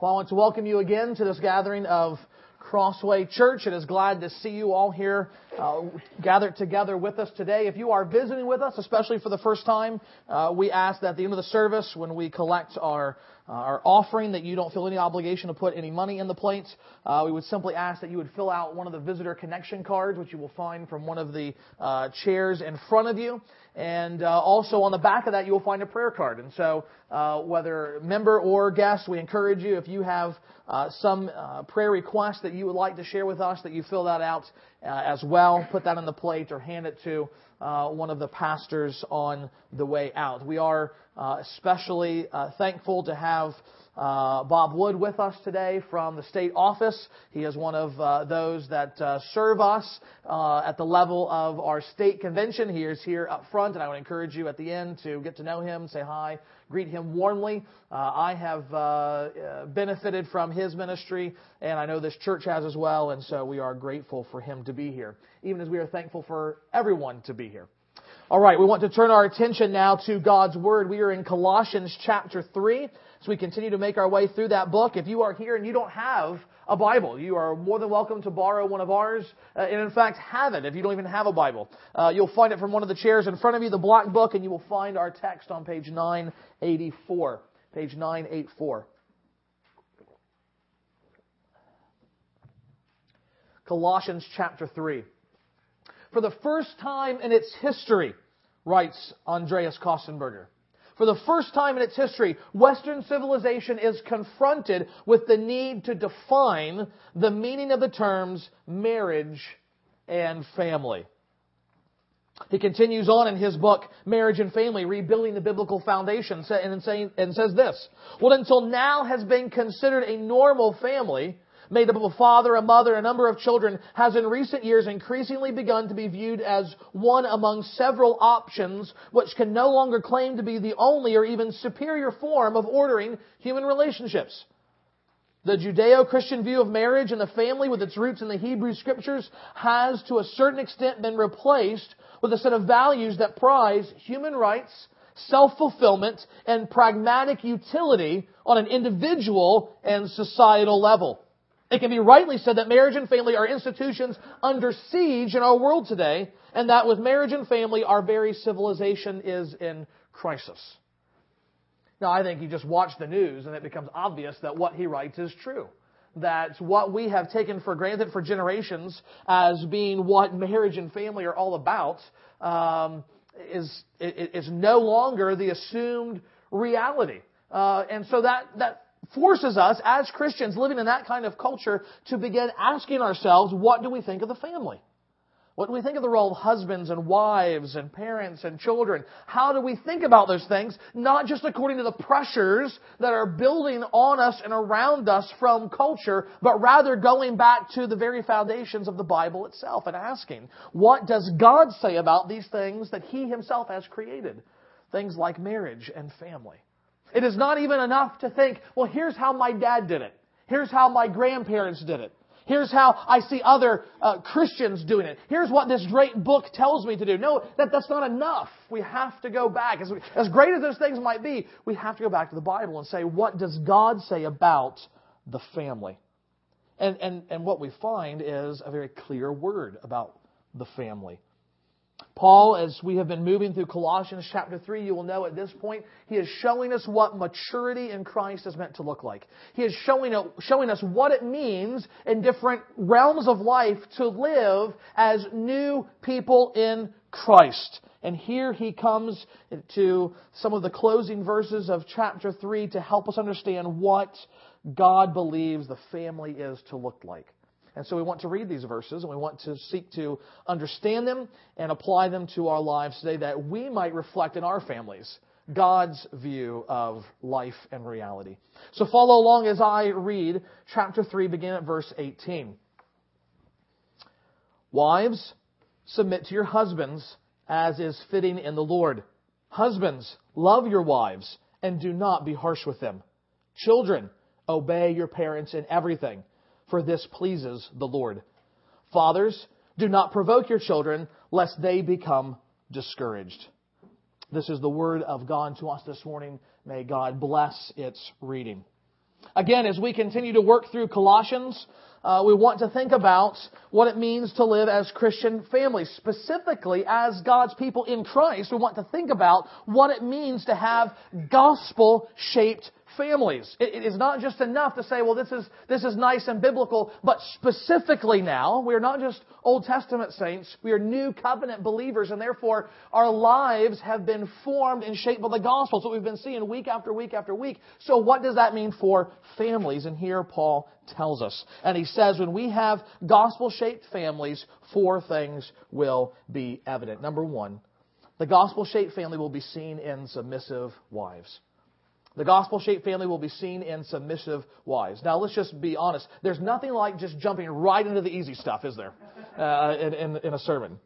Well, I want to welcome you again to this gathering of Crossway Church. It is glad to see you all here uh, gathered together with us today. If you are visiting with us, especially for the first time, uh, we ask that at the end of the service, when we collect our uh, our offering, that you don't feel any obligation to put any money in the plate. Uh, we would simply ask that you would fill out one of the visitor connection cards, which you will find from one of the uh, chairs in front of you. And uh, also on the back of that, you will find a prayer card. And so, whether member or guest, we encourage you if you have some prayer request that you would like to share with us, that you fill that out uh, as well. Put that on the plate or hand it to uh, one of the pastors on the way out. We are especially thankful to have. Uh, Bob Wood with us today from the state office. He is one of uh, those that uh, serve us uh, at the level of our state convention. He is here up front, and I would encourage you at the end to get to know him, say hi, greet him warmly. Uh, I have uh, benefited from his ministry, and I know this church has as well, and so we are grateful for him to be here, even as we are thankful for everyone to be here. All right, we want to turn our attention now to God's Word. We are in Colossians chapter 3 as we continue to make our way through that book. If you are here and you don't have a Bible, you are more than welcome to borrow one of ours, uh, and in fact have it if you don't even have a Bible. Uh, you'll find it from one of the chairs in front of you, the black book, and you will find our text on page 984. Page 984. Colossians chapter 3. For the first time in its history, writes Andreas Kostenberger, for the first time in its history, Western civilization is confronted with the need to define the meaning of the terms marriage and family. He continues on in his book, Marriage and Family, Rebuilding the Biblical Foundation, and says this, What until now has been considered a normal family made up of a father, a mother, a number of children, has in recent years increasingly begun to be viewed as one among several options which can no longer claim to be the only or even superior form of ordering human relationships. The Judeo-Christian view of marriage and the family with its roots in the Hebrew scriptures has to a certain extent been replaced with a set of values that prize human rights, self-fulfillment, and pragmatic utility on an individual and societal level. It can be rightly said that marriage and family are institutions under siege in our world today, and that with marriage and family, our very civilization is in crisis. Now, I think you just watch the news and it becomes obvious that what he writes is true. That what we have taken for granted for generations as being what marriage and family are all about um, is, is no longer the assumed reality. Uh, and so that, that forces us as Christians living in that kind of culture to begin asking ourselves, what do we think of the family? What do we think of the role of husbands and wives and parents and children? How do we think about those things? Not just according to the pressures that are building on us and around us from culture, but rather going back to the very foundations of the Bible itself and asking, what does God say about these things that He Himself has created? Things like marriage and family. It is not even enough to think, well, here's how my dad did it. Here's how my grandparents did it. Here's how I see other uh, Christians doing it. Here's what this great book tells me to do. No, that, that's not enough. We have to go back. As, we, as great as those things might be, we have to go back to the Bible and say, what does God say about the family? And, and, and what we find is a very clear word about the family. Paul, as we have been moving through Colossians chapter 3, you will know at this point, he is showing us what maturity in Christ is meant to look like. He is showing, uh, showing us what it means in different realms of life to live as new people in Christ. And here he comes to some of the closing verses of chapter 3 to help us understand what God believes the family is to look like. And so we want to read these verses and we want to seek to understand them and apply them to our lives today that we might reflect in our families God's view of life and reality. So follow along as I read chapter 3, begin at verse 18. Wives, submit to your husbands as is fitting in the Lord. Husbands, love your wives and do not be harsh with them. Children, obey your parents in everything for this pleases the Lord. Fathers, do not provoke your children, lest they become discouraged. This is the word of God to us this morning. May God bless its reading. Again, as we continue to work through Colossians, uh, we want to think about what it means to live as Christian families. Specifically, as God's people in Christ, we want to think about what it means to have gospel shaped families. It, is not just enough to say, well, this is, this is nice and biblical, but specifically now, we are not just Old Testament saints, we are new covenant believers, and therefore our lives have been formed and shaped by the gospel. So we've been seeing week after week after week. So what does that mean for families? And here Paul tells us. And he says, when we have gospel shaped families, four things will be evident. Number one, the gospel shaped family will be seen in submissive wives. The gospel shaped family will be seen in submissive wives. Now, let's just be honest. There's nothing like just jumping right into the easy stuff, is there, uh, in, in, in a sermon?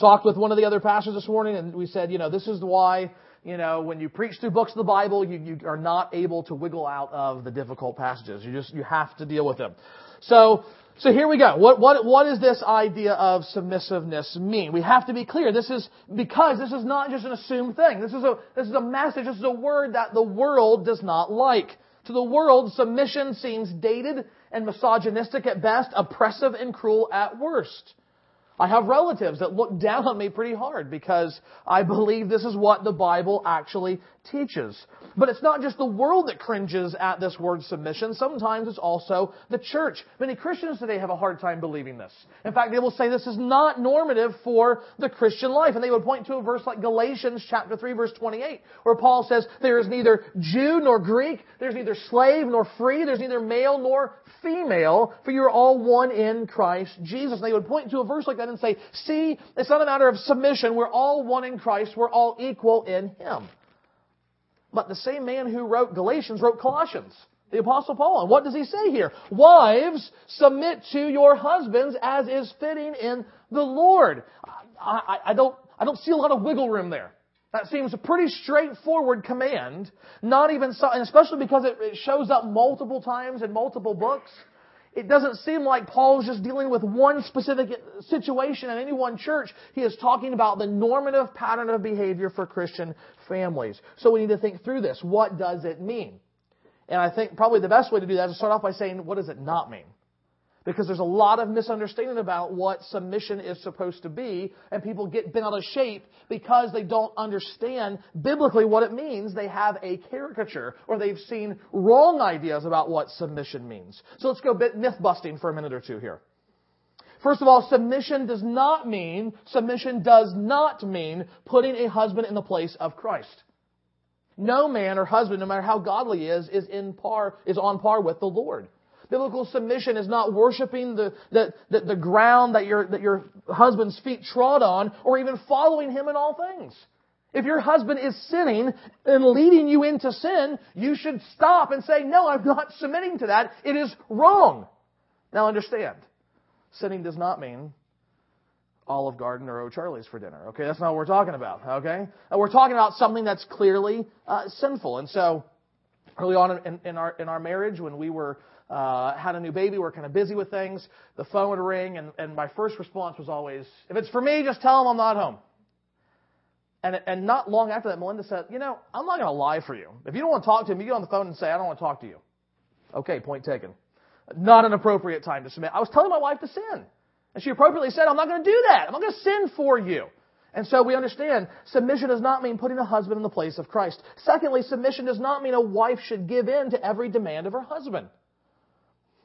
Talked with one of the other pastors this morning, and we said, you know, this is why, you know, when you preach through books of the Bible, you, you are not able to wiggle out of the difficult passages. You just, you have to deal with them. So, so here we go. What, what, what does this idea of submissiveness mean? We have to be clear. This is because this is not just an assumed thing. This is a, this is a message. This is a word that the world does not like. To the world, submission seems dated and misogynistic at best, oppressive and cruel at worst. I have relatives that look down on me pretty hard because I believe this is what the Bible actually teaches. But it's not just the world that cringes at this word submission. Sometimes it's also the church. Many Christians today have a hard time believing this. In fact, they will say this is not normative for the Christian life. And they would point to a verse like Galatians chapter 3 verse 28, where Paul says, there is neither Jew nor Greek, there's neither slave nor free, there's neither male nor female, for you're all one in Christ Jesus. And they would point to a verse like that and say, see, it's not a matter of submission. We're all one in Christ. We're all equal in Him. But the same man who wrote Galatians wrote Colossians. The Apostle Paul. And what does he say here? Wives, submit to your husbands as is fitting in the Lord. I, I, I, don't, I don't see a lot of wiggle room there. That seems a pretty straightforward command, not even so, especially because it, it shows up multiple times in multiple books. It doesn't seem like Paul's just dealing with one specific situation in any one church. He is talking about the normative pattern of behavior for Christian families. So we need to think through this. What does it mean? And I think probably the best way to do that is to start off by saying, what does it not mean? Because there's a lot of misunderstanding about what submission is supposed to be, and people get bent out of shape because they don't understand biblically what it means. They have a caricature, or they've seen wrong ideas about what submission means. So let's go bit myth busting for a minute or two here. First of all, submission does not mean, submission does not mean putting a husband in the place of Christ. No man or husband, no matter how godly he is, is in par, is on par with the Lord. Biblical submission is not worshiping the, the, the, the ground that your, that your husband's feet trod on or even following him in all things. If your husband is sinning and leading you into sin, you should stop and say, no, I'm not submitting to that. It is wrong. Now understand, sinning does not mean Olive Garden or O'Charlie's for dinner. Okay, that's not what we're talking about. Okay, we're talking about something that's clearly uh, sinful. And so, early on in, in, our in our marriage, when we were uh, had a new baby, we're kind of busy with things. The phone would ring, and, and my first response was always, if it's for me, just tell them I'm not home. And, and not long after that, Melinda said, you know, I'm not going to lie for you. If you don't want to talk to him, you get on the phone and say, I don't want to talk to you. Okay, point taken. Not an appropriate time to submit. I was telling my wife to sin. And she appropriately said, I'm not going to do that. I'm not going to sin for you. And so we understand submission does not mean putting a husband in the place of Christ. Secondly, submission does not mean a wife should give in to every demand of her husband.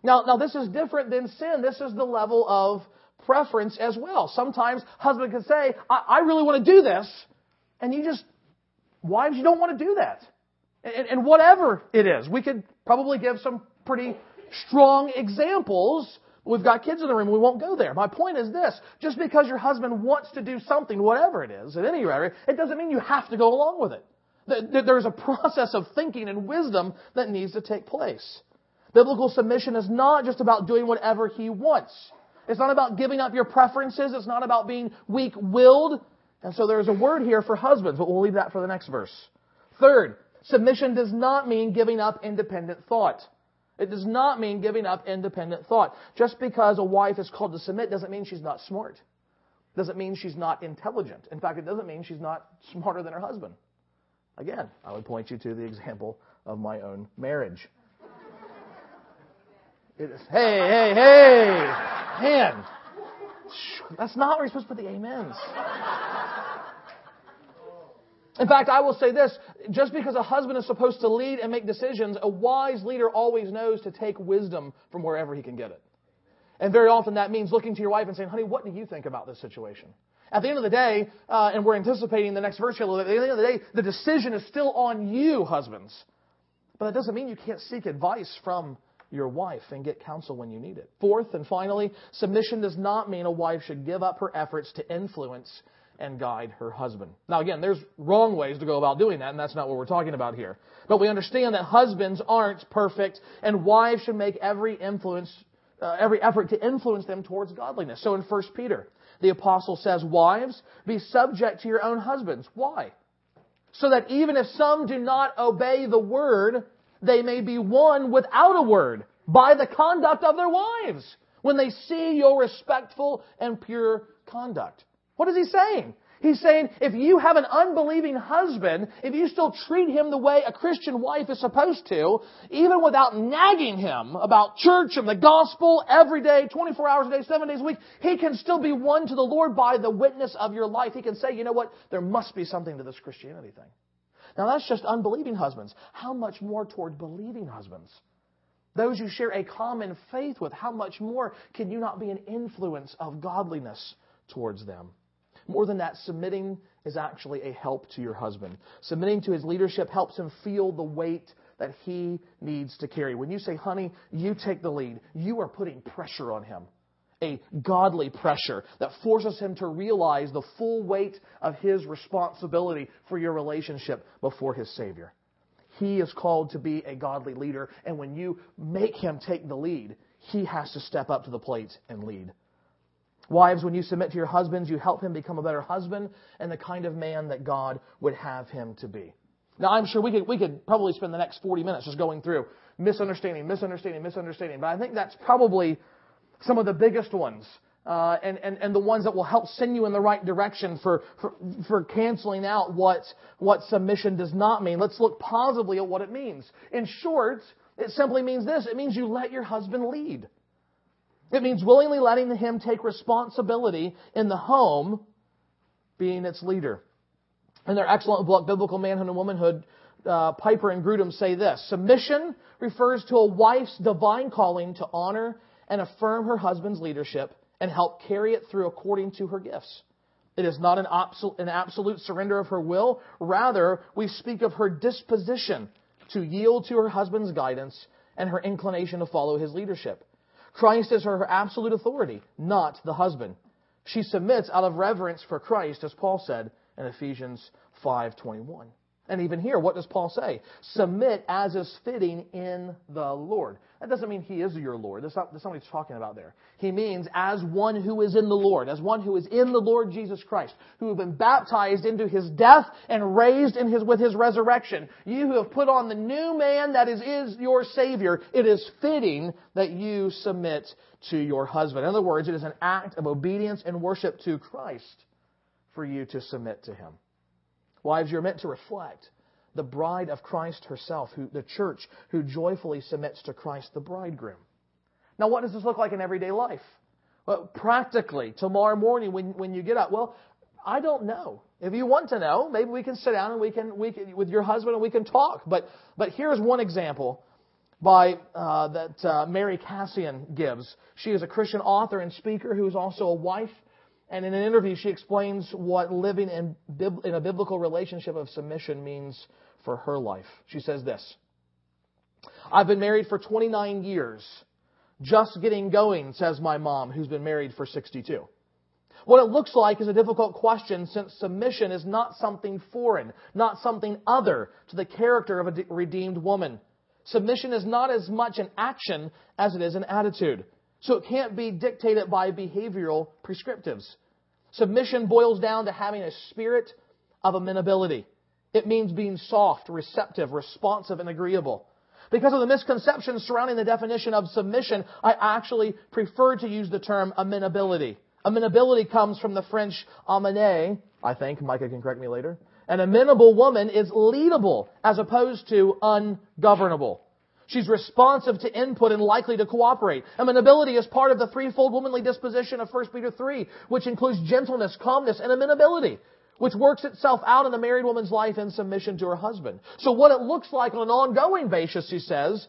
Now, now this is different than sin. This is the level of preference as well. Sometimes husband can say, I, I really want to do this, and you just, wives, you don't want to do that. And, and whatever it is, we could probably give some pretty strong examples. We've got kids in the room. We won't go there. My point is this. Just because your husband wants to do something, whatever it is, at any rate, it doesn't mean you have to go along with it. There's a process of thinking and wisdom that needs to take place. Biblical submission is not just about doing whatever he wants. It's not about giving up your preferences. It's not about being weak-willed. And so there's a word here for husbands, but we'll leave that for the next verse. Third, submission does not mean giving up independent thought. It does not mean giving up independent thought. Just because a wife is called to submit doesn't mean she's not smart. Doesn't mean she's not intelligent. In fact, it doesn't mean she's not smarter than her husband. Again, I would point you to the example of my own marriage. It is, hey, hey, hey! Man, that's not where you're supposed to put the amens. In fact, I will say this just because a husband is supposed to lead and make decisions, a wise leader always knows to take wisdom from wherever he can get it. And very often that means looking to your wife and saying, honey, what do you think about this situation? At the end of the day, uh, and we're anticipating the next verse, here. at the end of the day, the decision is still on you, husbands. But that doesn't mean you can't seek advice from your wife and get counsel when you need it. Fourth and finally, submission does not mean a wife should give up her efforts to influence and guide her husband. Now again, there's wrong ways to go about doing that, and that's not what we're talking about here. But we understand that husbands aren't perfect, and wives should make every influence, uh, every effort to influence them towards godliness. So in 1 Peter, the apostle says, Wives, be subject to your own husbands. Why? So that even if some do not obey the word, they may be won without a word by the conduct of their wives when they see your respectful and pure conduct. What is he saying? He's saying if you have an unbelieving husband, if you still treat him the way a Christian wife is supposed to, even without nagging him about church and the gospel every day, 24 hours a day, 7 days a week, he can still be won to the Lord by the witness of your life. He can say, you know what, there must be something to this Christianity thing. Now that's just unbelieving husbands. How much more toward believing husbands? Those you share a common faith with, how much more can you not be an influence of godliness towards them? More than that, submitting is actually a help to your husband. Submitting to his leadership helps him feel the weight that he needs to carry. When you say, honey, you take the lead, you are putting pressure on him. A godly pressure that forces him to realize the full weight of his responsibility for your relationship before his Savior. He is called to be a godly leader, and when you make him take the lead, he has to step up to the plate and lead. Wives, when you submit to your husbands, you help him become a better husband and the kind of man that God would have him to be. Now, I'm sure we could, we could probably spend the next 40 minutes just going through misunderstanding, misunderstanding, misunderstanding, but I think that's probably some of the biggest ones. Uh, and, and, and the ones that will help send you in the right direction for, for, for canceling out what, what submission does not mean. Let's look positively at what it means. In short, it simply means this. It means you let your husband lead. It means willingly letting him take responsibility in the home, being its leader. In their excellent book, Biblical Manhood and Womanhood, uh, Piper and Grudem say this Submission refers to a wife's divine calling to honor and affirm her husband's leadership and help carry it through according to her gifts. It is not an absolute, an absolute surrender of her will. Rather, we speak of her disposition to yield to her husband's guidance and her inclination to follow his leadership. Christ is her absolute authority, not the husband. She submits out of reverence for Christ, as Paul said in Ephesians 5:21. And even here, what does Paul say? Submit as is fitting in the Lord. That doesn't mean he is your Lord. That's not, that's not what he's talking about there. He means as one who is in the Lord, as one who is in the Lord Jesus Christ, who have been baptized into his death and raised in his, with his resurrection. You who have put on the new man that is, is your Savior, it is fitting that you submit to your husband. In other words, it is an act of obedience and worship to Christ for you to submit to him. Wives, you're meant to reflect the bride of Christ herself, who, the church, who joyfully submits to Christ the bridegroom. Now, what does this look like in everyday life? Well, practically, tomorrow morning when, when you get up, well, I don't know. If you want to know, maybe we can sit down and we can, we can with your husband and we can talk. But, but here's one example by uh, that uh, Mary Kassian gives. She is a Christian author and speaker who is also a wife and in an interview, she explains what living in, in a biblical relationship of submission means for her life. She says this I've been married for 29 years. Just getting going, says my mom, who's been married for 62. What it looks like is a difficult question since submission is not something foreign, not something other to the character of a redeemed woman. Submission is not as much an action as it is an attitude. So it can't be dictated by behavioral prescriptives. Submission boils down to having a spirit of amenability. It means being soft, receptive, responsive, and agreeable. Because of the misconceptions surrounding the definition of submission, I actually prefer to use the term amenability. Amenability comes from the French amener, I think. Micah can correct me later. An amenable woman is leadable as opposed to ungovernable. She's responsive to input and likely to cooperate. Amenability is part of the threefold womanly disposition of 1 Peter 3, which includes gentleness, calmness, and amenability, which works itself out in the married woman's life in submission to her husband. So what it looks like on an ongoing basis, she says,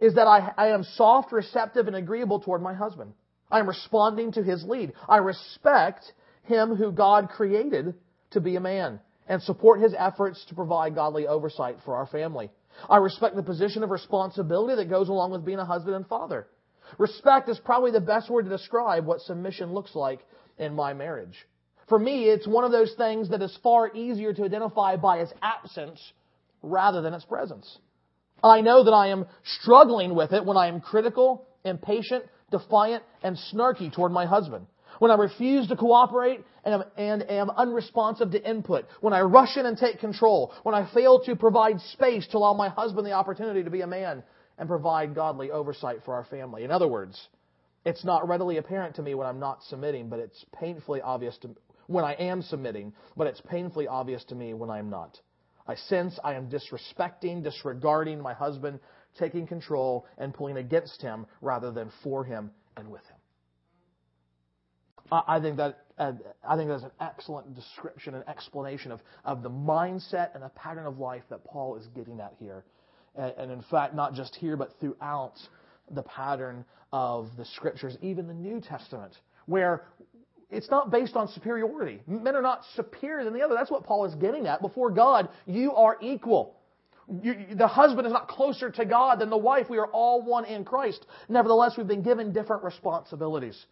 is that I, I am soft, receptive, and agreeable toward my husband. I am responding to his lead. I respect him who God created to be a man and support his efforts to provide godly oversight for our family. I respect the position of responsibility that goes along with being a husband and father. Respect is probably the best word to describe what submission looks like in my marriage. For me, it's one of those things that is far easier to identify by its absence rather than its presence. I know that I am struggling with it when I am critical, impatient, defiant, and snarky toward my husband. When I refuse to cooperate and am, and am unresponsive to input. When I rush in and take control. When I fail to provide space to allow my husband the opportunity to be a man and provide godly oversight for our family. In other words, it's not readily apparent to me when I'm not submitting, but it's painfully obvious to when I am submitting, but it's painfully obvious to me when I am not. I sense I am disrespecting, disregarding my husband, taking control, and pulling against him rather than for him and with him. I think that uh, I think that's an excellent description and explanation of, of the mindset and the pattern of life that Paul is getting at here. And, and in fact, not just here, but throughout the pattern of the scriptures, even the New Testament, where it's not based on superiority. Men are not superior than the other. That's what Paul is getting at. Before God, you are equal. You, the husband is not closer to God than the wife. We are all one in Christ. Nevertheless, we've been given different responsibilities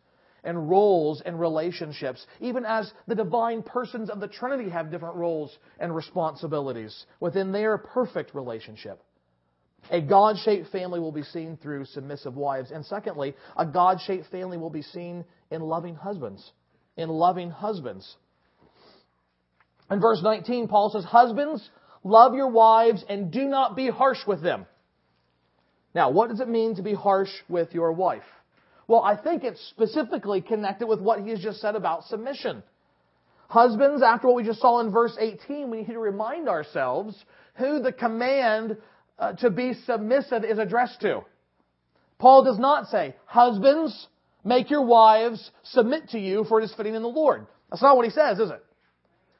and roles and relationships, even as the divine persons of the Trinity have different roles and responsibilities within their perfect relationship. A God shaped family will be seen through submissive wives. And secondly, a God shaped family will be seen in loving husbands. In loving husbands. In verse 19, Paul says, Husbands, love your wives and do not be harsh with them. Now, what does it mean to be harsh with your wife? Well, I think it's specifically connected with what he has just said about submission. Husbands, after what we just saw in verse 18, we need to remind ourselves who the command uh, to be submissive is addressed to. Paul does not say, Husbands, make your wives submit to you, for it is fitting in the Lord. That's not what he says, is it?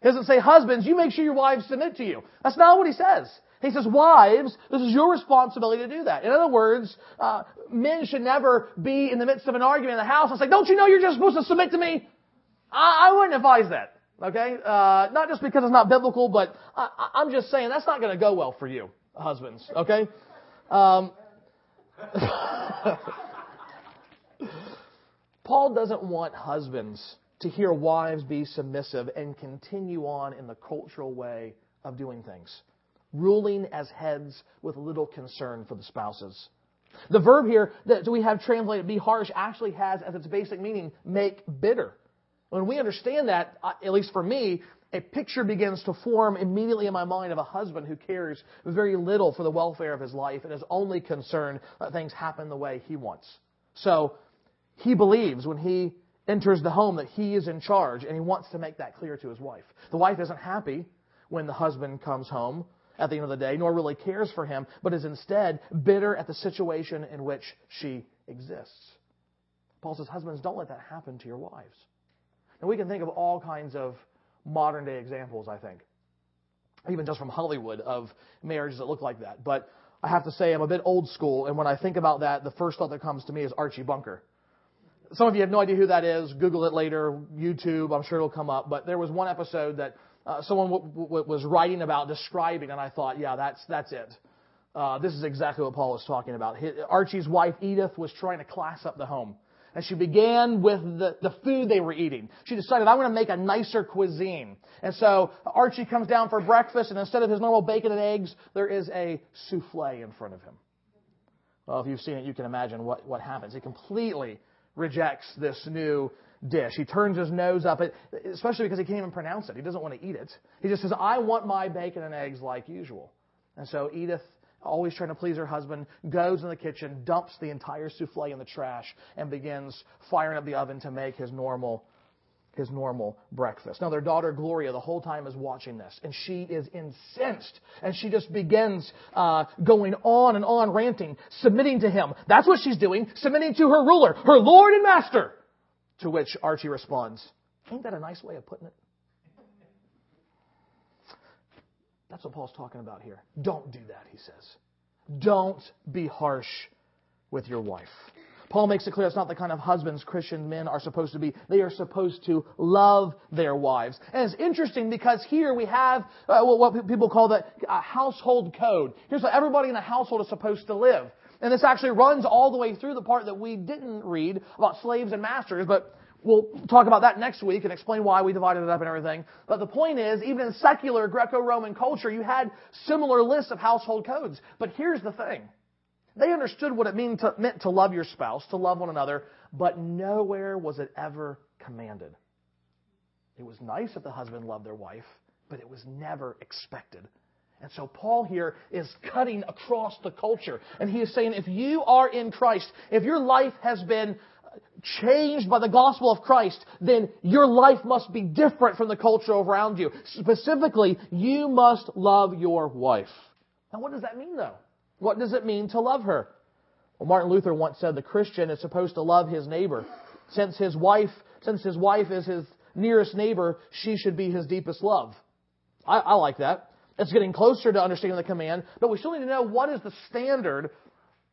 He doesn't say, Husbands, you make sure your wives submit to you. That's not what he says. He says, wives, this is your responsibility to do that. In other words, uh, men should never be in the midst of an argument in the house and say, don't you know you're just supposed to submit to me? I, I wouldn't advise that. Okay? Uh, not just because it's not biblical, but I, I'm just saying that's not going to go well for you, husbands. Okay? Um, Paul doesn't want husbands to hear wives be submissive and continue on in the cultural way of doing things ruling as heads with little concern for the spouses. The verb here that we have translated be harsh actually has as its basic meaning make bitter. When we understand that, uh, at least for me, a picture begins to form immediately in my mind of a husband who cares very little for the welfare of his life and is only concerned that things happen the way he wants. So he believes when he enters the home that he is in charge and he wants to make that clear to his wife. The wife isn't happy when the husband comes home at the end of the day, nor really cares for him, but is instead bitter at the situation in which she exists. Paul says, Husbands, don't let that happen to your wives. And we can think of all kinds of modern day examples, I think, even just from Hollywood, of marriages that look like that. But I have to say, I'm a bit old school, and when I think about that, the first thought that comes to me is Archie Bunker. Some of you have no idea who that is. Google it later, YouTube, I'm sure it'll come up. But there was one episode that uh, someone w- w- was writing about, describing, and I thought, yeah, that's, that's it. Uh, this is exactly what Paul was talking about. His, Archie's wife, Edith, was trying to class up the home. And she began with the, the food they were eating. She decided, I'm going to make a nicer cuisine. And so Archie comes down for breakfast, and instead of his normal bacon and eggs, there is a souffle in front of him. Well, if you've seen it, you can imagine what, what happens. He completely rejects this new dish. He turns his nose up, especially because he can't even pronounce it. He doesn't want to eat it. He just says, I want my bacon and eggs like usual. And so Edith, always trying to please her husband, goes in the kitchen, dumps the entire souffle in the trash, and begins firing up the oven to make his normal, his normal breakfast. Now, their daughter Gloria, the whole time, is watching this, and she is incensed. And she just begins uh, going on and on, ranting, submitting to him. That's what she's doing, submitting to her ruler, her Lord and Master. To which Archie responds, Ain't that a nice way of putting it? That's what Paul's talking about here. Don't do that, he says. Don't be harsh with your wife. Paul makes it clear it's not the kind of husbands Christian men are supposed to be. They are supposed to love their wives. And it's interesting because here we have uh, what people call the uh, household code. Here's how everybody in a household is supposed to live. And this actually runs all the way through the part that we didn't read about slaves and masters, but We'll talk about that next week and explain why we divided it up and everything. But the point is, even in secular Greco-Roman culture, you had similar lists of household codes. But here's the thing. They understood what it meant to, meant to love your spouse, to love one another, but nowhere was it ever commanded. It was nice if the husband loved their wife, but it was never expected. And so Paul here is cutting across the culture. And he is saying, if you are in Christ, if your life has been changed by the gospel of Christ, then your life must be different from the culture around you. Specifically, you must love your wife. Now what does that mean though? What does it mean to love her? Well, Martin Luther once said the Christian is supposed to love his neighbor. Since his wife, since his wife is his nearest neighbor, she should be his deepest love. I, I like that. It's getting closer to understanding the command, but we still need to know what is the standard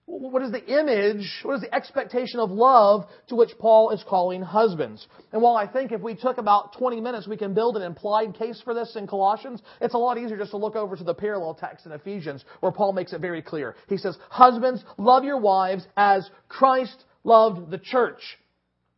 what is the image, what is the expectation of love to which Paul is calling husbands? And while I think if we took about 20 minutes, we can build an implied case for this in Colossians, it's a lot easier just to look over to the parallel text in Ephesians where Paul makes it very clear. He says, Husbands, love your wives as Christ loved the church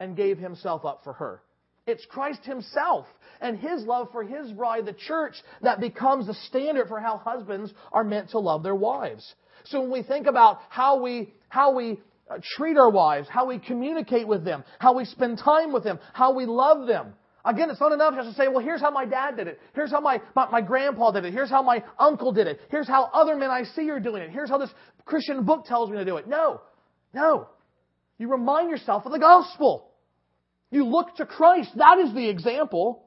and gave himself up for her. It's Christ himself and his love for his bride, the church, that becomes the standard for how husbands are meant to love their wives. So when we think about how we, how we uh, treat our wives, how we communicate with them, how we spend time with them, how we love them, Again, it's not enough just to say, well, here's how my dad did it. Here's how my, my, my, grandpa did it. Here's how my uncle did it. Here's how other men I see are doing it. Here's how this Christian book tells me to do it. No. No. You remind yourself of the gospel. You look to Christ. That is the example.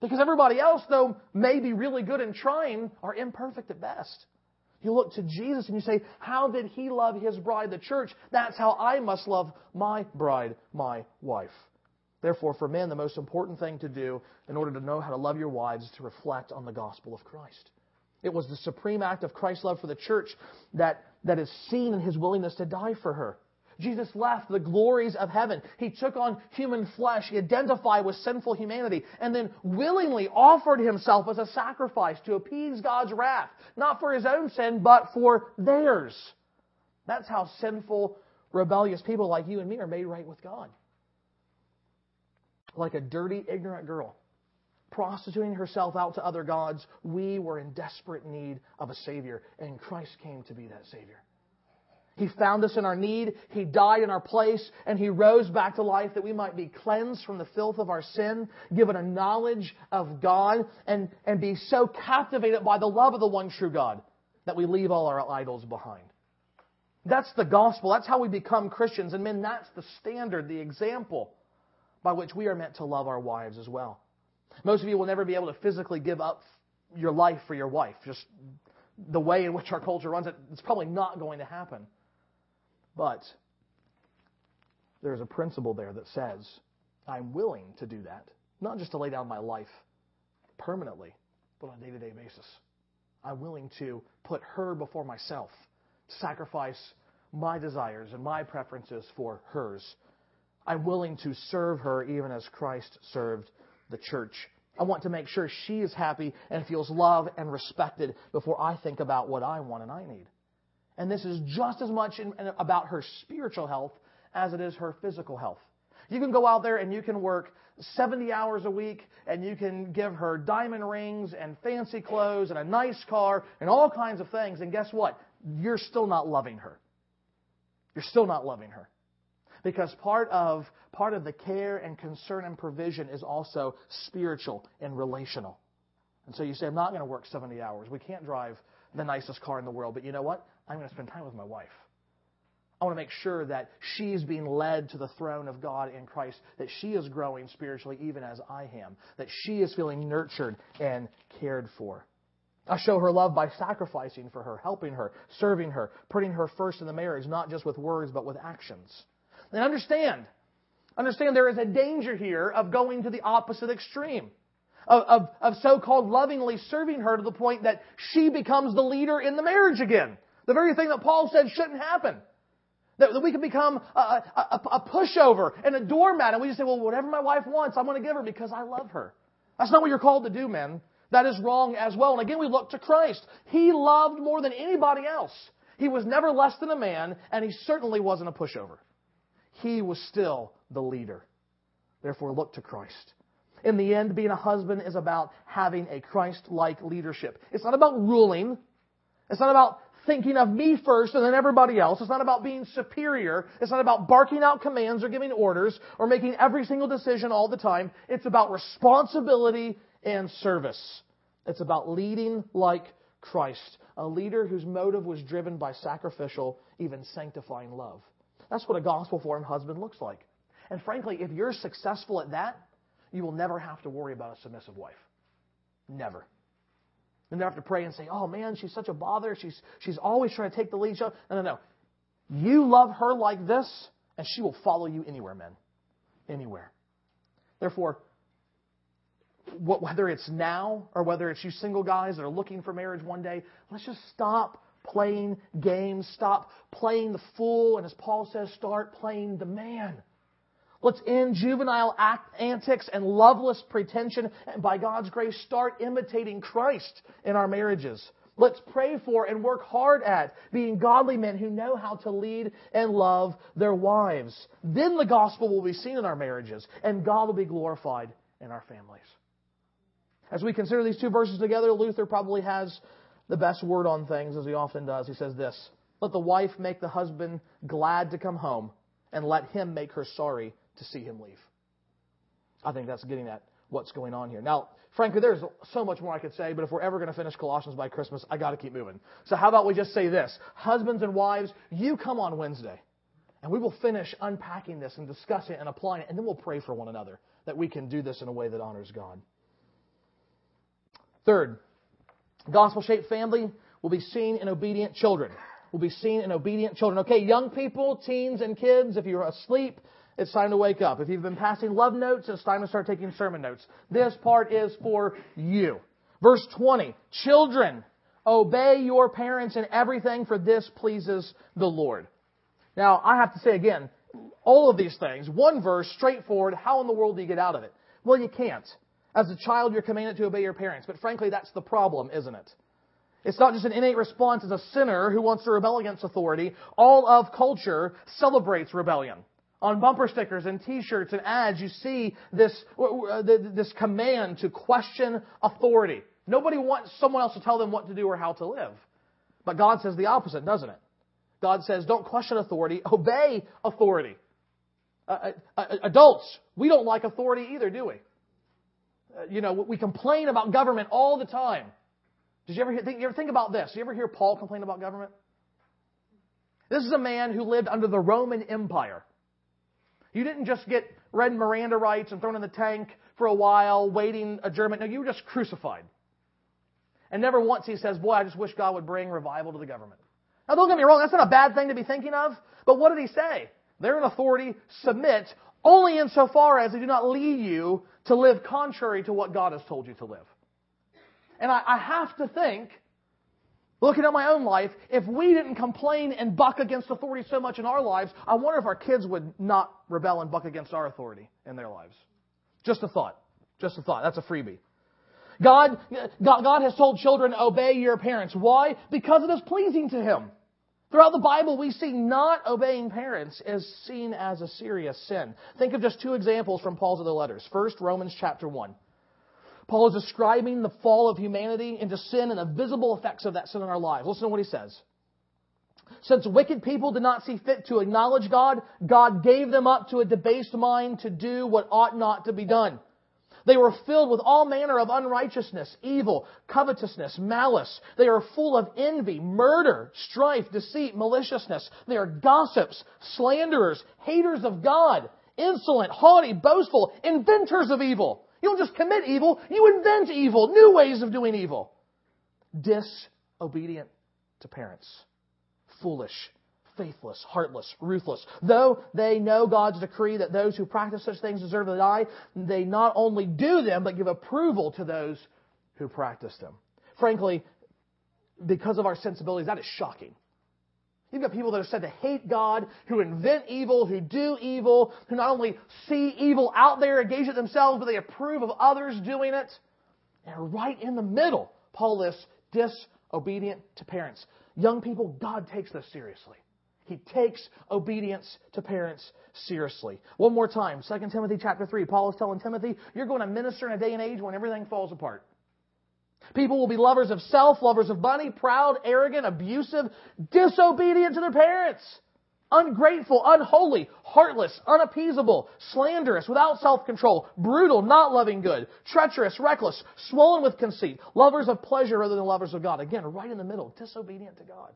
Because everybody else, though, may be really good in trying, are imperfect at best. You look to Jesus and you say, How did he love his bride, the church? That's how I must love my bride, my wife. Therefore, for men, the most important thing to do in order to know how to love your wives is to reflect on the gospel of Christ. It was the supreme act of Christ's love for the church that, that is seen in his willingness to die for her. Jesus left the glories of heaven. He took on human flesh. He identified with sinful humanity and then willingly offered himself as a sacrifice to appease God's wrath, not for his own sin, but for theirs. That's how sinful, rebellious people like you and me are made right with God. Like a dirty, ignorant girl prostituting herself out to other gods, we were in desperate need of a Savior, and Christ came to be that Savior. He found us in our need. He died in our place, and He rose back to life that we might be cleansed from the filth of our sin, given a knowledge of God, and, and be so captivated by the love of the one true God that we leave all our idols behind. That's the gospel. That's how we become Christians. And men, that's the standard, the example by which we are meant to love our wives as well. Most of you will never be able to physically give up your life for your wife. Just the way in which our culture runs it, it's probably not going to happen. But there's a principle there that says I'm willing to do that, not just to lay down my life permanently, but on a day to day basis. I'm willing to put her before myself, sacrifice my desires and my preferences for hers. I'm willing to serve her even as Christ served the church. I want to make sure she is happy and feels loved and respected before I think about what I want and I need. And this is just as much in, in, about her spiritual health as it is her physical health. You can go out there and you can work 70 hours a week and you can give her diamond rings and fancy clothes and a nice car and all kinds of things. And guess what? You're still not loving her. You're still not loving her. Because part of, part of the care and concern and provision is also spiritual and relational. And so you say, I'm not going to work 70 hours. We can't drive the nicest car in the world. But you know what? I'm going to spend time with my wife. I want to make sure that she's being led to the throne of God in Christ, that she is growing spiritually even as I am, that she is feeling nurtured and cared for. I show her love by sacrificing for her, helping her, serving her, putting her first in the marriage, not just with words, but with actions. And understand, understand there is a danger here of going to the opposite extreme. Of, of, of so-called lovingly serving her to the point that she becomes the leader in the marriage again. The very thing that Paul said shouldn't happen. That, that we can become a, a, a pushover and a doormat and we just say, well, whatever my wife wants, I'm going to give her because I love her. That's not what you're called to do, men. That is wrong as well. And again, we look to Christ. He loved more than anybody else. He was never less than a man, and he certainly wasn't a pushover. He was still the leader. Therefore, look to Christ. In the end, being a husband is about having a Christ like leadership. It's not about ruling. It's not about thinking of me first and then everybody else. It's not about being superior. It's not about barking out commands or giving orders or making every single decision all the time. It's about responsibility and service. It's about leading like Christ, a leader whose motive was driven by sacrificial, even sanctifying love. That's what a gospel formed husband looks like. And frankly, if you're successful at that, you will never have to worry about a submissive wife. Never. You they have to pray and say, oh man, she's such a bother. She's, she's always trying to take the lead. No, no, no. You love her like this, and she will follow you anywhere, men. Anywhere. Therefore, whether it's now or whether it's you single guys that are looking for marriage one day, let's just stop playing games, stop playing the fool, and as Paul says, start playing the man. Let's end juvenile act, antics and loveless pretension, and by God's grace, start imitating Christ in our marriages. Let's pray for and work hard at being godly men who know how to lead and love their wives. Then the gospel will be seen in our marriages, and God will be glorified in our families. As we consider these two verses together, Luther probably has the best word on things, as he often does. He says this Let the wife make the husband glad to come home, and let him make her sorry to see him leave. I think that's getting at what's going on here. Now, frankly, there's so much more I could say, but if we're ever going to finish Colossians by Christmas, I got to keep moving. So how about we just say this? Husbands and wives, you come on Wednesday, and we will finish unpacking this and discussing it and applying it, and then we'll pray for one another that we can do this in a way that honors God. Third, gospel shaped family will be seen in obedient children. Will be seen in obedient children. Okay, young people, teens, and kids, if you're asleep, it's time to wake up. If you've been passing love notes, it's time to start taking sermon notes. This part is for you. Verse 20 Children, obey your parents in everything, for this pleases the Lord. Now, I have to say again, all of these things, one verse, straightforward, how in the world do you get out of it? Well, you can't. As a child, you're commanded to obey your parents. But frankly, that's the problem, isn't it? It's not just an innate response as a sinner who wants to rebel against authority. All of culture celebrates rebellion. On bumper stickers and t-shirts and ads, you see this, this command to question authority. Nobody wants someone else to tell them what to do or how to live. But God says the opposite, doesn't it? God says, don't question authority, obey authority. Uh, uh, uh adults, we don't like authority either, do we? you know, we complain about government all the time. Did you ever think, you ever think about this? Did you ever hear Paul complain about government? This is a man who lived under the Roman Empire. You didn't just get read Miranda rights and thrown in the tank for a while, waiting adjournment. No, you were just crucified. And never once he says, Boy, I just wish God would bring revival to the government. Now, don't get me wrong, that's not a bad thing to be thinking of. But what did he say? They're in authority, submit, only insofar as they do not lead you to live contrary to what God has told you to live. And I, I have to think, looking at my own life, if we didn't complain and buck against authority so much in our lives, I wonder if our kids would not rebel and buck against our authority in their lives. Just a thought. Just a thought. That's a freebie. God, God, God has told children, obey your parents. Why? Because it is pleasing to Him. Throughout the Bible, we see not obeying parents is seen as a serious sin. Think of just two examples from Paul's other letters. First, Romans chapter 1. Paul is describing the fall of humanity into sin and the visible effects of that sin in our lives. Listen to what he says. Since wicked people did not see fit to acknowledge God, God gave them up to a debased mind to do what ought not to be done. They were filled with all manner of unrighteousness, evil, covetousness, malice. They are full of envy, murder, strife, deceit, maliciousness. They are gossips, slanderers, haters of God, insolent, haughty, boastful, inventors of evil. You don't just commit evil, you invent evil, new ways of doing evil. Disobedient to parents, foolish, faithless, heartless, ruthless. Though they know God's decree that those who practice such things deserve to die, they not only do them, but give approval to those who practice them. Frankly, because of our sensibilities, that is shocking. You've got people that are said to hate God, who invent evil, who do evil, who not only see evil out there, engage it themselves, but they approve of others doing it. And right in the middle, Paul lists disobedient to parents. Young people, God takes this seriously. He takes obedience to parents seriously. One more time, 2 Timothy chapter 3. Paul is telling Timothy, you're going to minister in a day and age when everything falls apart. People will be lovers of self, lovers of money, proud, arrogant, abusive, disobedient to their parents, ungrateful, unholy, heartless, unappeasable, slanderous, without self-control, brutal, not loving good, treacherous, reckless, swollen with conceit, lovers of pleasure rather than lovers of God. Again, right in the middle, disobedient to God.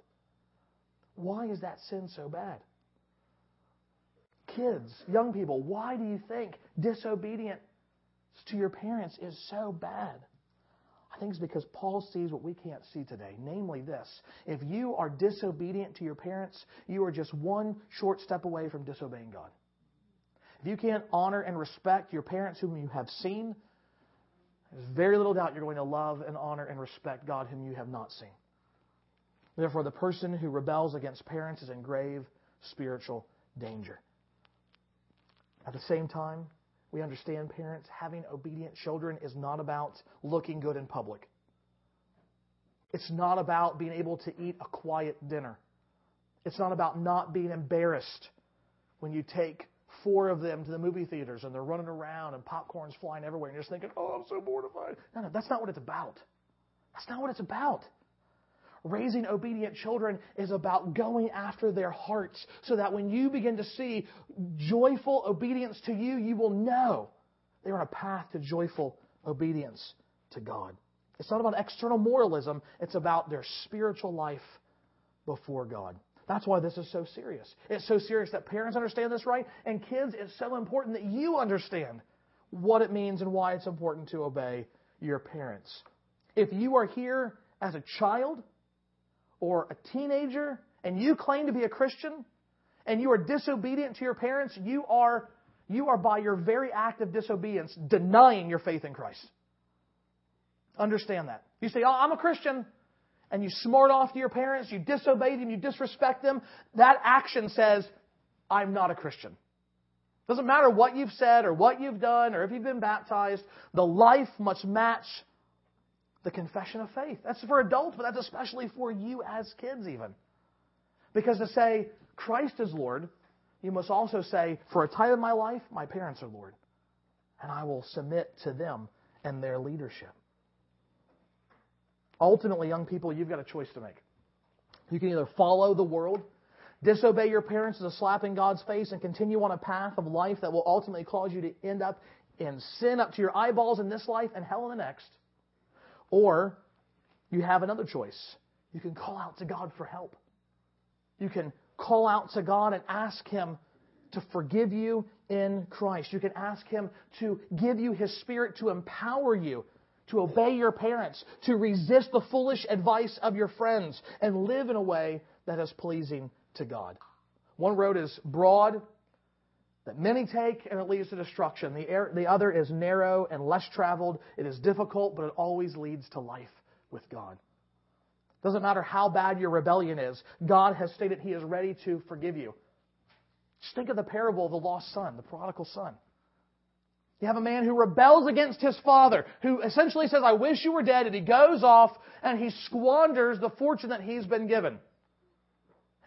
Why is that sin so bad? Kids, young people, why do you think disobedience to your parents is so bad? I think it's because Paul sees what we can't see today, namely this. If you are disobedient to your parents, you are just one short step away from disobeying God. If you can't honor and respect your parents whom you have seen, there's very little doubt you're going to love and honor and respect God whom you have not seen. Therefore, the person who rebels against parents is in grave spiritual danger. At the same time, we understand parents having obedient children is not about looking good in public. It's not about being able to eat a quiet dinner. It's not about not being embarrassed when you take four of them to the movie theaters and they're running around and popcorn's flying everywhere and you're just thinking, oh, I'm so mortified. No, no, that's not what it's about. That's not what it's about. Raising obedient children is about going after their hearts so that when you begin to see joyful obedience to you, you will know they're on a path to joyful obedience to God. It's not about external moralism, it's about their spiritual life before God. That's why this is so serious. It's so serious that parents understand this right, and kids, it's so important that you understand what it means and why it's important to obey your parents. If you are here as a child, or a teenager and you claim to be a Christian and you are disobedient to your parents, you are, you are by your very act of disobedience denying your faith in Christ. Understand that. You say, oh, I'm a Christian, and you smart off to your parents, you disobey them, you disrespect them. That action says, I'm not a Christian. Doesn't matter what you've said or what you've done or if you've been baptized, the life must match the confession of faith. That's for adults, but that's especially for you as kids, even. Because to say, Christ is Lord, you must also say, for a time in my life, my parents are Lord. And I will submit to them and their leadership. Ultimately, young people, you've got a choice to make. You can either follow the world, disobey your parents as a slap in God's face, and continue on a path of life that will ultimately cause you to end up in sin up to your eyeballs in this life and hell in the next. Or you have another choice. You can call out to God for help. You can call out to God and ask Him to forgive you in Christ. You can ask Him to give you His Spirit to empower you to obey your parents, to resist the foolish advice of your friends, and live in a way that is pleasing to God. One road is broad that many take and it leads to destruction. The, air, the other is narrow and less traveled. It is difficult, but it always leads to life with God. Doesn't matter how bad your rebellion is, God has stated He is ready to forgive you. Just think of the parable of the lost son, the prodigal son. You have a man who rebels against his father, who essentially says, I wish you were dead, and he goes off and he squanders the fortune that he's been given.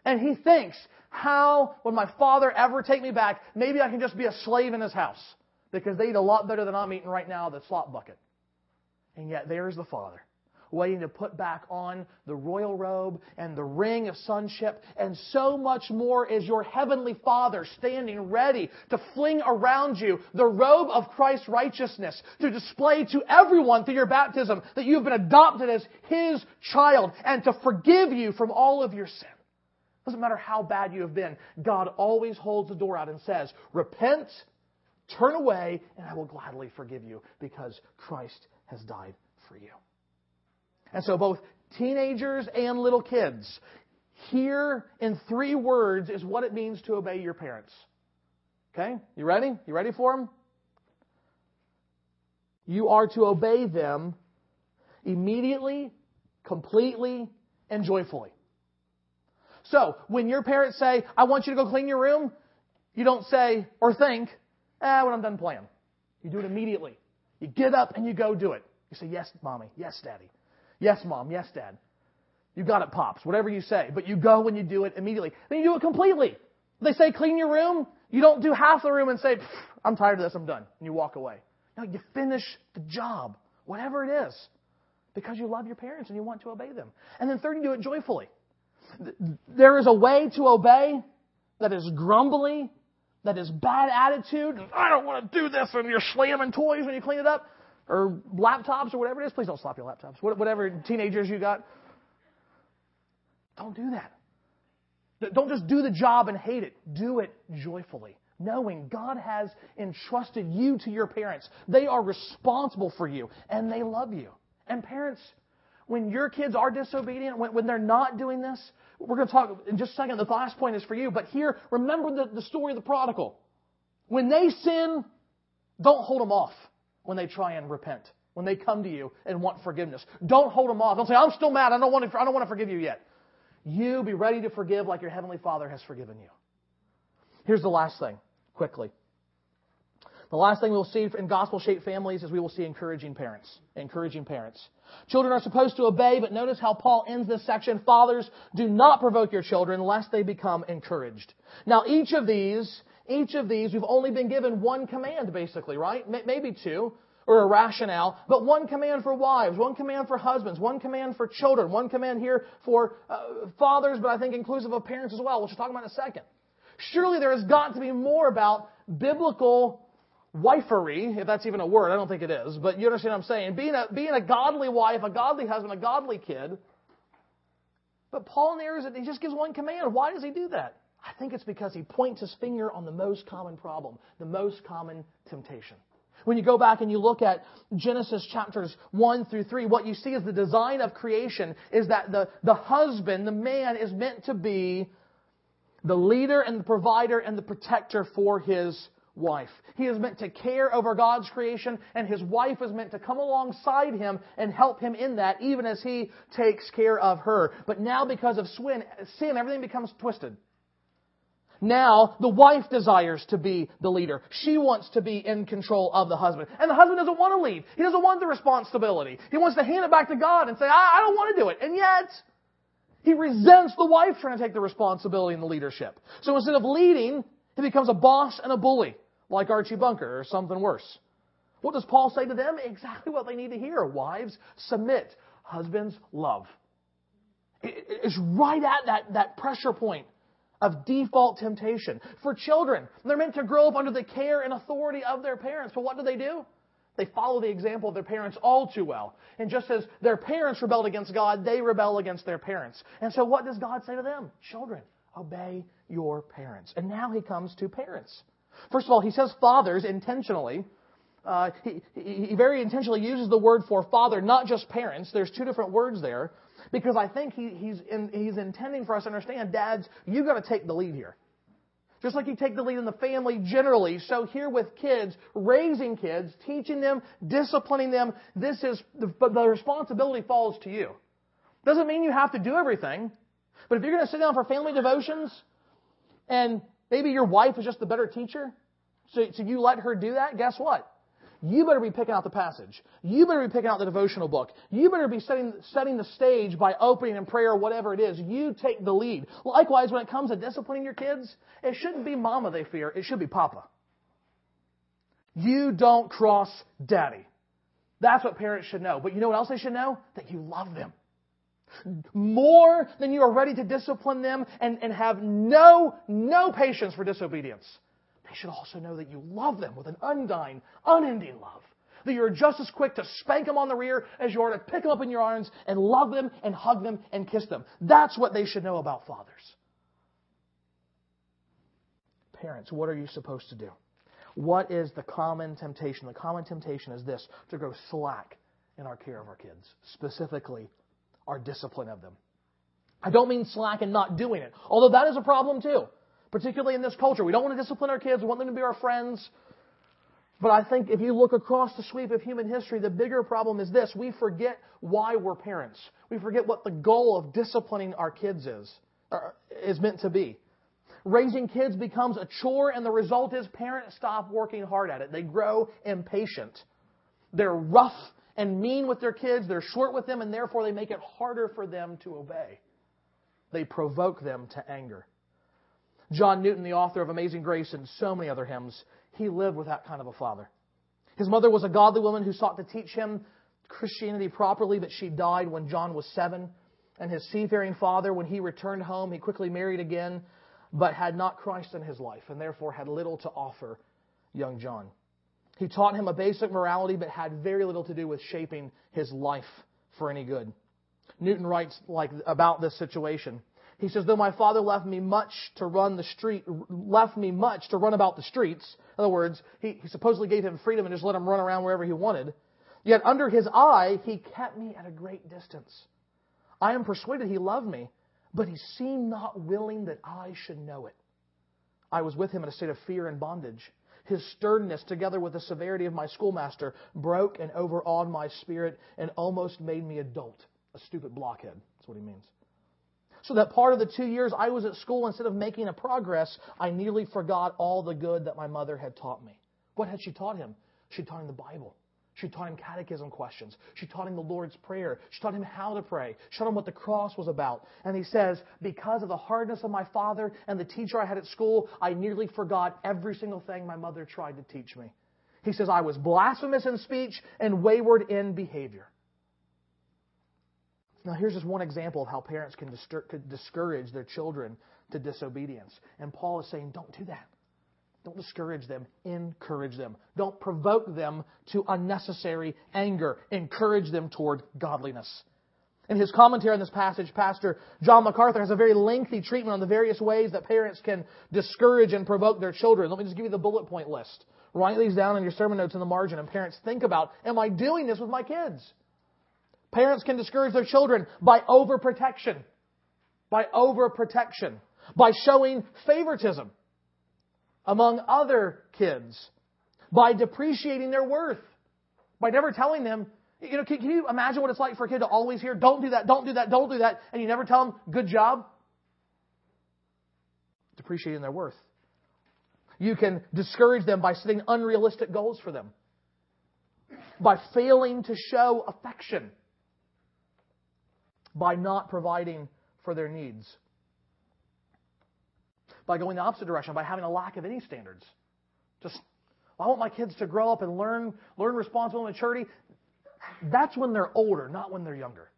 And he thinks, how would my father ever take me back? Maybe I can just be a slave in his house because they eat a lot better than I'm eating right now, the slop bucket. And yet there is the father, waiting to put back on the royal robe and the ring of sonship, and so much more is your heavenly Father standing ready to fling around you the robe of Christ's righteousness to display to everyone through your baptism that you have been adopted as His child and to forgive you from all of your sin. Doesn't matter how bad you have been, God always holds the door out and says, Repent, turn away, and I will gladly forgive you because Christ has died for you. And so both teenagers and little kids, here in three words is what it means to obey your parents. Okay? You ready? You ready for them? You are to obey them immediately, completely, and joyfully. So, when your parents say, I want you to go clean your room, you don't say or think, eh, when I'm done playing. You do it immediately. You get up and you go do it. You say, yes, mommy. Yes, daddy. Yes, mom. Yes, dad. You got it, pops. Whatever you say. But you go and you do it immediately. Then you do it completely. They say clean your room. You don't do half the room and say, I'm tired of this. I'm done. And you walk away. No, you finish the job. Whatever it is. Because you love your parents and you want to obey them. And then third, you do it joyfully. There is a way to obey that is grumbly, that is bad attitude. I don't want to do this, and you're slamming toys when you clean it up, or laptops, or whatever it is. Please don't slap your laptops. Whatever teenagers you got. Don't do that. Don't just do the job and hate it. Do it joyfully, knowing God has entrusted you to your parents. They are responsible for you, and they love you. And parents, when your kids are disobedient, when, when they're not doing this, we're going to talk in just a second. The last point is for you. But here, remember the, the story of the prodigal. When they sin, don't hold them off when they try and repent. When they come to you and want forgiveness. Don't hold them off. Don't say, I'm still mad. I don't want to, I don't want to forgive you yet. You be ready to forgive like your Heavenly Father has forgiven you. Here's the last thing, quickly. The last thing we'll see in gospel shaped families is we will see encouraging parents. Encouraging parents. Children are supposed to obey, but notice how Paul ends this section. Fathers, do not provoke your children lest they become encouraged. Now each of these, each of these, we've only been given one command basically, right? Maybe two or a rationale, but one command for wives, one command for husbands, one command for children, one command here for uh, fathers, but I think inclusive of parents as well, which we'll talk about in a second. Surely there has got to be more about biblical wifery, if that's even a word, I don't think it is, but you understand what I'm saying. Being a, being a godly wife, a godly husband, a godly kid. But Paul narrows it, he just gives one command. Why does he do that? I think it's because he points his finger on the most common problem, the most common temptation. When you go back and you look at Genesis chapters 1 through 3, what you see is the design of creation is that the, the husband, the man, is meant to be the leader and the provider and the protector for his wife. He is meant to care over God's creation, and his wife is meant to come alongside him and help him in that, even as he takes care of her. But now, because of sin, everything becomes twisted. Now, the wife desires to be the leader. She wants to be in control of the husband. And the husband doesn't want to lead. He doesn't want the responsibility. He wants to hand it back to God and say, I, I don't want to do it. And yet, he resents the wife trying to take the responsibility and the leadership. So instead of leading, he becomes a boss and a bully like Archie Bunker or something worse. What does Paul say to them? Exactly what they need to hear. Wives, submit. Husbands, love. It's right at that, that pressure point of default temptation. For children, they're meant to grow up under the care and authority of their parents. But what do they do? They follow the example of their parents all too well. And just as their parents rebelled against God, they rebel against their parents. And so what does God say to them? Children, obey your parents. And now he comes to parents. First of all, he says fathers intentionally. Uh, he, he very intentionally uses the word for father, not just parents. There's two different words there because I think he, he's, in, he's intending for us to understand, dads, you got to take the lead here. Just like you take the lead in the family generally, so here with kids, raising kids, teaching them, disciplining them, this is the, the responsibility falls to you. Doesn't mean you have to do everything, but if you're going to sit down for family devotions and Maybe your wife is just the better teacher, so, so you let her do that. Guess what? You better be picking out the passage. You better be picking out the devotional book. You better be setting, setting the stage by opening in prayer whatever it is. You take the lead. Likewise, when it comes to disciplining your kids, it shouldn't be mama they fear. It should be papa. You don't cross daddy. That's what parents should know. But you know what else they should know? That you love them. More than you are ready to discipline them and, and have no, no patience for disobedience. They should also know that you love them with an undying, unending love. That you're just as quick to spank them on the rear as you are to pick them up in your arms and love them and hug them and kiss them. That's what they should know about fathers. Parents, what are you supposed to do? What is the common temptation? The common temptation is this to grow slack in our care of our kids, specifically our discipline of them. I don't mean slack and not doing it, although that is a problem too, particularly in this culture. We don't want to discipline our kids, we want them to be our friends. But I think if you look across the sweep of human history, the bigger problem is this. We forget why we're parents. We forget what the goal of disciplining our kids is, uh, is meant to be. Raising kids becomes a chore, and the result is parents stop working hard at it. They grow impatient. They're rough and mean with their kids, they're short with them, and therefore they make it harder for them to obey. They provoke them to anger. John Newton, the author of Amazing Grace and so many other hymns, he lived with that kind of a father. His mother was a godly woman who sought to teach him Christianity properly, but she died when John was seven. And his seafaring father, when he returned home, he quickly married again but had not Christ in his life, and therefore had little to offer young John. He taught him a basic morality, but had very little to do with shaping his life for any good. Newton writes like about this situation. He says, though my father left me much to run the street, left me much to run about the streets. In other words, he, he supposedly gave him freedom and just let him run around wherever he wanted. Yet under his eye, he kept me at a great distance. I am persuaded he loved me, but he seemed not willing that I should know it. I was with him in a state of fear and bondage. His sternness, together with the severity of my schoolmaster, broke and overawed my spirit and almost made me a dolt, a stupid blockhead. That's what he means. So that part of the two years I was at school, instead of making a progress, I nearly forgot all the good that my mother had taught me. What had she taught him? She taught him the Bible. She taught him catechism questions. She taught him the Lord's Prayer. She taught him how to pray. She taught him what the cross was about. And he says, Because of the hardness of my father and the teacher I had at school, I nearly forgot every single thing my mother tried to teach me. He says, I was blasphemous in speech and wayward in behavior. Now, here's just one example of how parents can discourage their children to disobedience. And Paul is saying, Don't do that. Don't discourage them, encourage them. Don't provoke them to unnecessary anger. Encourage them toward godliness. In his commentary on this passage, Pastor John MacArthur has a very lengthy treatment on the various ways that parents can discourage and provoke their children. Let me just give you the bullet point list. Write these down in your sermon notes in the margin, and parents think about, am I doing this with my kids? Parents can discourage their children by overprotection. By overprotection. By showing favoritism among other kids by depreciating their worth, by never telling them, you know, can, can, you imagine what it's like for a kid to always hear, don't do that, don't do that, don't do that, and you never tell them, good job? Depreciating their worth. You can discourage them by setting unrealistic goals for them, by failing to show affection, by not providing for their needs by going the opposite direction, by having a lack of any standards. Just, I want my kids to grow up and learn, learn responsible maturity. That's when they're older, not when they're younger.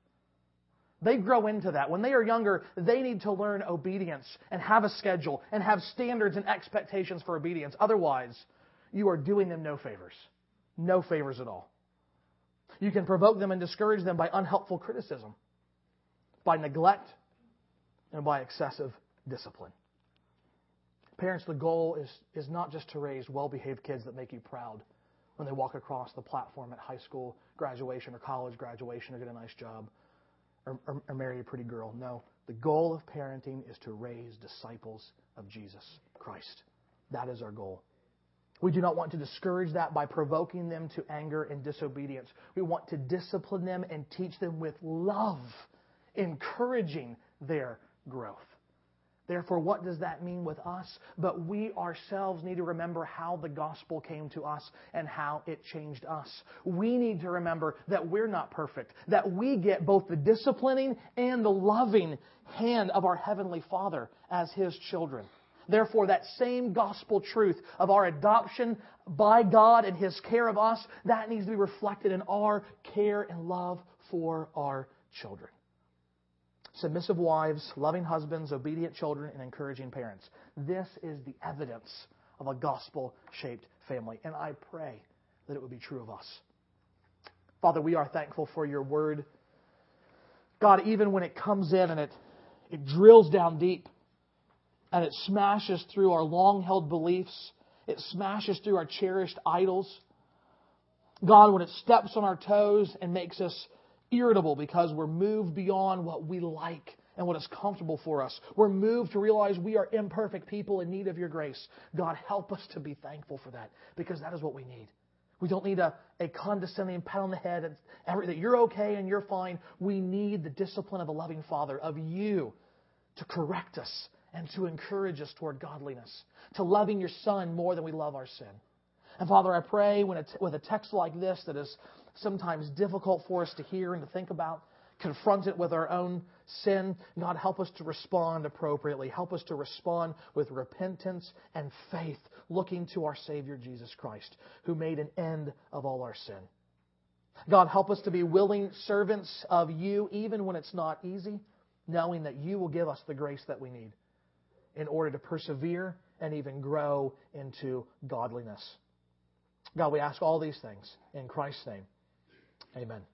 They grow into that. When they are younger, they need to learn obedience and have a schedule and have standards and expectations for obedience. Otherwise, you are doing them no favors. No favors at all. You can provoke them and discourage them by unhelpful criticism, by neglect, and by excessive discipline. Parents, the goal is, is not just to raise well behaved kids that make you proud when they walk across the platform at high school graduation or college graduation or get a nice job or, or, or marry a pretty girl. No. The goal of parenting is to raise disciples of Jesus Christ. That is our goal. We do not want to discourage that by provoking them to anger and disobedience. We want to discipline them and teach them with love, encouraging their growth. Therefore, what does that mean with us? But we ourselves need to remember how the gospel came to us and how it changed us. We need to remember that we're not perfect, that we get both the disciplining and the loving hand of our Heavenly Father as His children. Therefore, that same gospel truth of our adoption by God and His care of us, that needs to be reflected in our care and love for our children. Submissive wives, loving husbands, obedient children, and encouraging parents. This is the evidence of a gospel shaped family. And I pray that it would be true of us. Father, we are thankful for your word. God, even when it comes in and it, it drills down deep and it smashes through our long held beliefs, it smashes through our cherished idols. God, when it steps on our toes and makes us irritable because we're moved beyond what we like and what is comfortable for us. We're moved to realize we are imperfect people in need of your grace. God, help us to be thankful for that because that is what we need. We don't need a, a condescending pat on the head every, that you're okay and you're fine. We need the discipline of a loving Father, of you, to correct us and to encourage us toward godliness, to loving your Son more than we love our sin. And Father, I pray when with a text like this that is sometimes difficult for us to hear and to think about, confront it with our own sin. God, help us to respond appropriately. Help us to respond with repentance and faith, looking to our Savior Jesus Christ, who made an end of all our sin. God, help us to be willing servants of you, even when it's not easy, knowing that you will give us the grace that we need in order to persevere and even grow into godliness. God, we ask all these things in Christ's name. Amen.